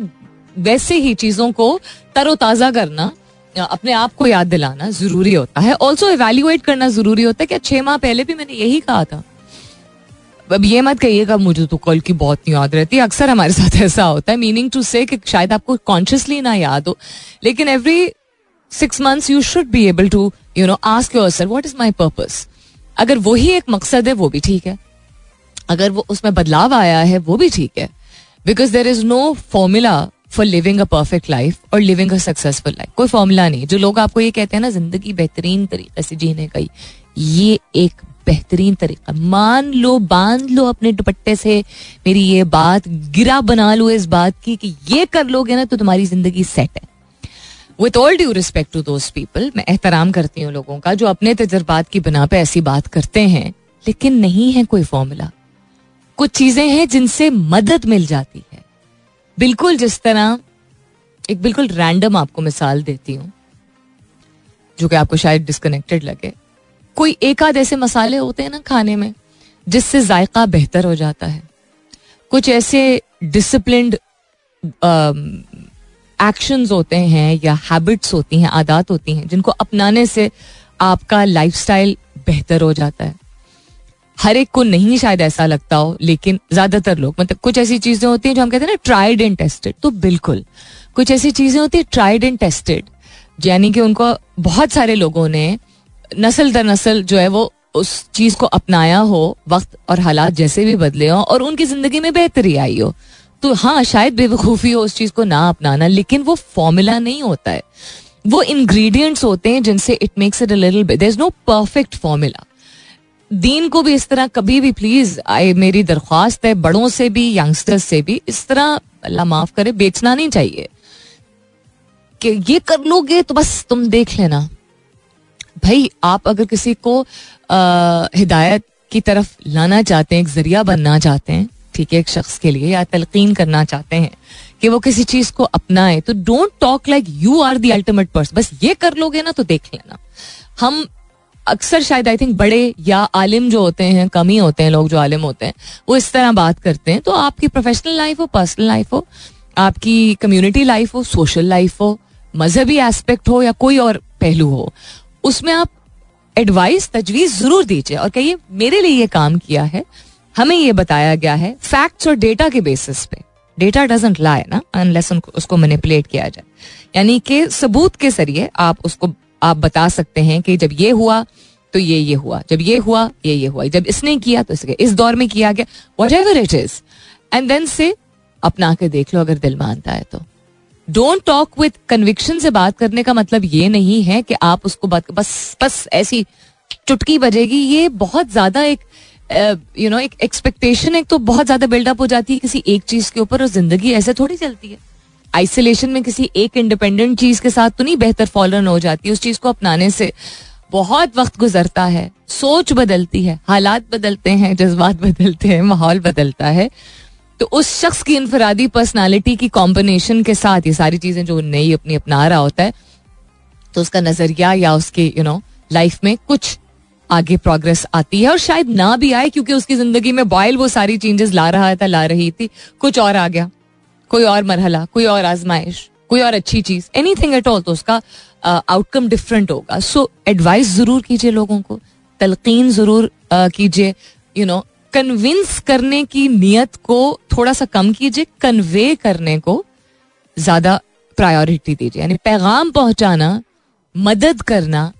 Speaker 1: वैसे ही चीज़ों को तरोताज़ा करना अपने आप को याद दिलाना ज़रूरी होता है। ऑल्सो इवेल्युएट करना ज़रूरी होता है कि छह माह पहले भी मैंने यही कहा था। अब ये मत कहिएगा, मुझे तो कल की बहुत नहीं याद रहती अक्सर हमारे साथ ऐसा होता है। मीनिंग टू से शायद आपको कॉन्शियसली ना याद हो। लेकिन every six months you should be able to you know ask your sir what is my purpose अगर वही एक मकसद है, वो भी ठीक है। अगर वो, उसमें बदलाव आया है, वो भी ठीक है। Because there is no formula for living a perfect life और लिविंग अ सक्सेसफुल लाइफ कोई फॉर्मूला नहीं। जो लोग आपको ये कहते हैं ना, ज़िंदगी बेहतरीन तरीके से जीने का ये एक बेहतरीन तरीका। मान लो, बाँध लो अपने दुपट्टे से। मेरी ये बात गिरा बना लो इस बात की कि ये कर लोगे ना तो तुम्हारी ज़िंदगी सेट है। With all due respect to those people मैं एहतराम करती हूँ लोगों का जो अपने तजर्बात की बिना पे ऐसी बात करते हैं। लेकिन नहीं है कोई फॉर्मूला कुछ चीज़ें हैं जिनसे मदद मिल जाती है। बिल्कुल जिस तरह, एक बिल्कुल रैंडम आपको मिसाल देती हूँ, जो कि आपको शायद डिस्कनेक्टेड लगे। कोई एक आध ऐसे मसाले होते हैं ना खाने में, जिससे जायका बेहतर हो जाता है। कुछ ऐसे डिसिप्लिन एक्शंस होते हैं या हैबिट्स होती हैं, आदत होती हैं, जिनको अपनाने से आपका लाइफस्टाइल बेहतर हो जाता है। हर एक को नहीं शायद ऐसा लगता हो, लेकिन ज़्यादातर लोग मतलब कुछ ऐसी चीज़ें होती हैं जो हम कहते हैं ना ट्राइड एंड टेस्टेड तो बिल्कुल। कुछ ऐसी चीज़ें होती है ट्राइड एंड टेस्टेड यानी कि उनको बहुत सारे लोगों ने नस्ल दर नस्ल जो है वो उस चीज़ को अपनाया हो, वक्त और हालात जैसे भी बदले हो और उनकी ज़िंदगी में बेहतरी आई हो। तो हाँ शायद बेवकूफ़ी हो उस चीज़ को ना अपनाना, लेकिन वो फॉर्मूला नहीं होता है। वो इंग्रेडिएंट्स होते हैं जिनसे it makes it a little bit there is no perfect formula दीन को भी इस तरह कभी भी प्लीज़ आई मेरी दरख्वास्त है, बड़ों से भी यंगस्टर्स से भी, इस तरह अल्लाह माफ़ करे, बेचना नहीं चाहिए। कि ये कर लोगे तो बस तुम देख लेना। भाई, आप अगर किसी को हिदायत की तरफ़ लाना चाहते हैं, एक ज़रिया बनना चाहते हैं, ठीक है, एक शख्स के लिए, या तलकीन करना चाहते हैं, कि वो किसी चीज़ को अपनाए तो don't talk like you are the ultimate person बस ये कर लोगे ना तो देख लेना। हम अक्सर शायद आई थिंक बड़े या आलिम जो होते हैं, कम ही होते हैं, लोग जो आलिम होते हैं, वो इस तरह बात करते हैं। तो आपकी प्रोफेशनल लाइफ हो पर्सनल लाइफ हो, आपकी कम्युनिटी लाइफ हो सोशल लाइफ हो, मजहबी एस्पेक्ट हो, या कोई और पहलू हो उसमें आप एडवाइस तजवीज ज़रूर दीजिए। और कहिए, मेरे लिए ये काम किया है, हमें ये बताया गया है फैक्ट्स और डेटा के बेसिस पे। डेटा डजेंट लाई ना? अनलेस उसको मैनिपुलेट किया जाए। यानी कि सबूत के ज़रिए आप उसको, आप बता सकते हैं कि जब ये हुआ तो ये ये हुआ। जब ये हुआ, ये ये हुआ। जब इसने किया तो इसके, इस दौर में किया गया whatever it is and then से अपना के देख लो, अगर दिल मानता है तो। डोंट टॉक विद कन्विक्शन से बात करने का मतलब ये नहीं है कि आप उसको बात बस बस ऐसी चुटकी बजेगी। ये बहुत ज़्यादा एक यू नो एक एक्सपेक्टेशन एक तो बहुत ज़्यादा बिल्डअप हो जाती है किसी एक चीज़ के ऊपर और ज़िंदगी ऐसे थोड़ी चलती है। आइसोलेशन में किसी एक इंडिपेंडेंट चीज़ के साथ तो नहीं बेहतर फॉलन हो जाती, उस चीज़ को अपनाने से बहुत वक्त गुजरता है, सोच बदलती है, हालात बदलते हैं, जज्बात बदलते हैं, माहौल बदलता है। तो उस शख्स की इनफरादी पर्सनालिटी की कॉम्बिनेशन के साथ ये सारी चीज़ें जो नई अपनी अपना रहा होता है तो उसका नज़रिया या उसके यू नो लाइफ में कुछ आगे प्रोग्रेस आती है और शायद ना भी आए क्योंकि उसकी ज़िंदगी में बॉयल वो सारी चेंजेस ला रहा था ला रही थी। कुछ और आ गया। कोई और मरहला कोई और आजमाइश कोई और अच्छी चीज़ एनी थिंग एट ऑल तो उसका आउटकम uh, डिफरेंट होगा। सो एडवाइस ज़रूर कीजिए लोगों को तलकीन ज़रूर uh, कीजिए यू नो कन्विंस करने की नियत को थोड़ा सा कम कीजिए कन्वे करने को ज़्यादा प्रायोरिटी दीजिए। यानी पैगाम पहुंचाना मदद करना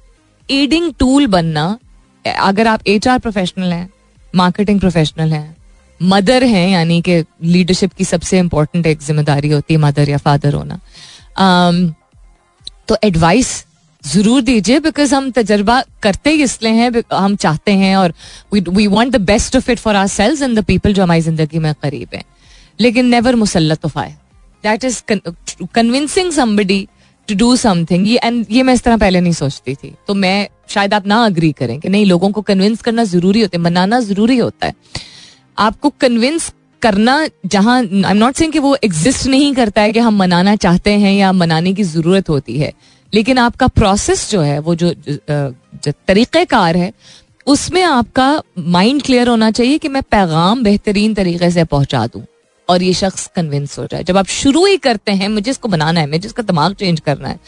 Speaker 1: एडिंग टूल बनना। अगर आप एच आर प्रोफेशनल हैं मार्केटिंग प्रोफेशनल हैं मदर हैं यानी कि लीडरशिप की सबसे इंपॉर्टेंट एक ज़िम्मेदारी होती है मदर या फादर होना। Um, तो एडवाइस ज़रूर दीजिए बिकॉज़ हम तजर्बा करते ही इसलिए हैं हम चाहते हैं और we want the best of it for ourselves and the people जो हमारी ज़िंदगी में करीब हैं। लेकिन नेवर मुसलत उफाए that is convincing somebody to do something ये एंड ये मैं इस तरह पहले नहीं सोचती थी। तो मैं, शायद आप ना अग्री करें कि नहीं, लोगों को कन्विंस करना ज़रूरी होता है, मनाना ज़रूरी होता है। आपको कन्विंस करना जहाँ आई एम नॉट सेइंग कि वो एग्जिस्ट नहीं करता है कि हम मनाना चाहते हैं या मनाने की ज़रूरत होती है। लेकिन आपका प्रोसेस जो है वो जो, जो तरीक़ेकार है उसमें आपका माइंड क्लियर होना चाहिए कि मैं पैगाम बेहतरीन तरीके से पहुँचा दूँ। और ये शख्स कन्विंस हो जाए। जब आप शुरू ही करते हैं मुझे इसको बनाना है मुझे इसका दिमाग चेंज करना है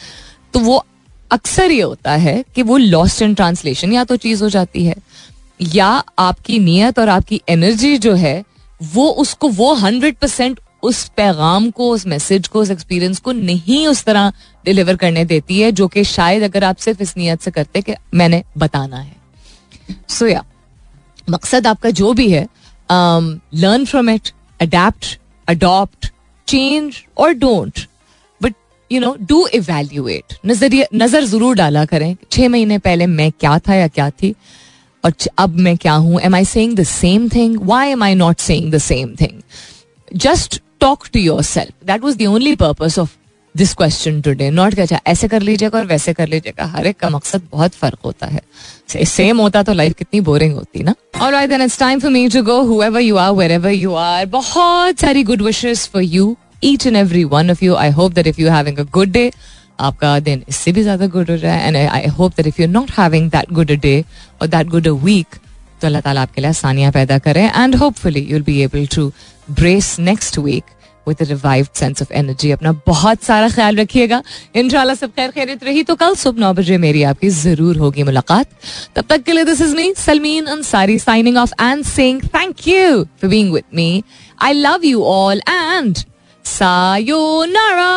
Speaker 1: तो वो अक्सर ये होता है कि वो लॉस्ट इन ट्रांसलेशन या तो चीज़ हो जाती है। या आपकी नीयत और आपकी एनर्जी जो है वो उसको वो हंड्रेड परसेंट उस पैगाम को, उस मैसेज को, उस एक्सपीरियंस को नहीं उस तरह डिलीवर करने देती है, जो कि शायद अगर आप सिर्फ़ इस नीयत से करते कि मैंने बताना है। सो या मकसद आपका जो भी है learn from it adapt adopt change और don't but you know do evaluate नज़रिए नज़र ज़रूर डाला करें, छह महीने पहले मैं क्या था या क्या थी, और अब मैं क्या हूँ? Am I saying the same thing why am I not saying the same thing just talk to yourself that was the only purpose of this question today not कि अच्छा ऐसे कर लीजिएगा और वैसे कर लीजिएगा। हर एक का मकसद बहुत फ़र्क होता है। सेम होता तो लाइफ कितनी बोरिंग होती ना? और I then it's time for me to go whoever you are wherever you are बहुत सारी good wishes for you each and every one of you I hope that if you having a good day आपका दिन इससे भी ज़्यादा good हो जाए and I hope that if you not having that good a day or that good a week तो अल्लाह ताला आपके लिए आसानियाँ पैदा करें। And hopefully you'll be able to brace next week with revive sense of energy अपना बहुत सारा ख्याल रखिएगा। इंशाल्लाह सब खैर खैरियत रही तो कल सुबह नौ बजे मेरी आपकी ज़रूर होगी मुलाकात। तब तक के लिए this is me Salmeen Ansari signing off and sing thank you for being with me I love you all and sayonara!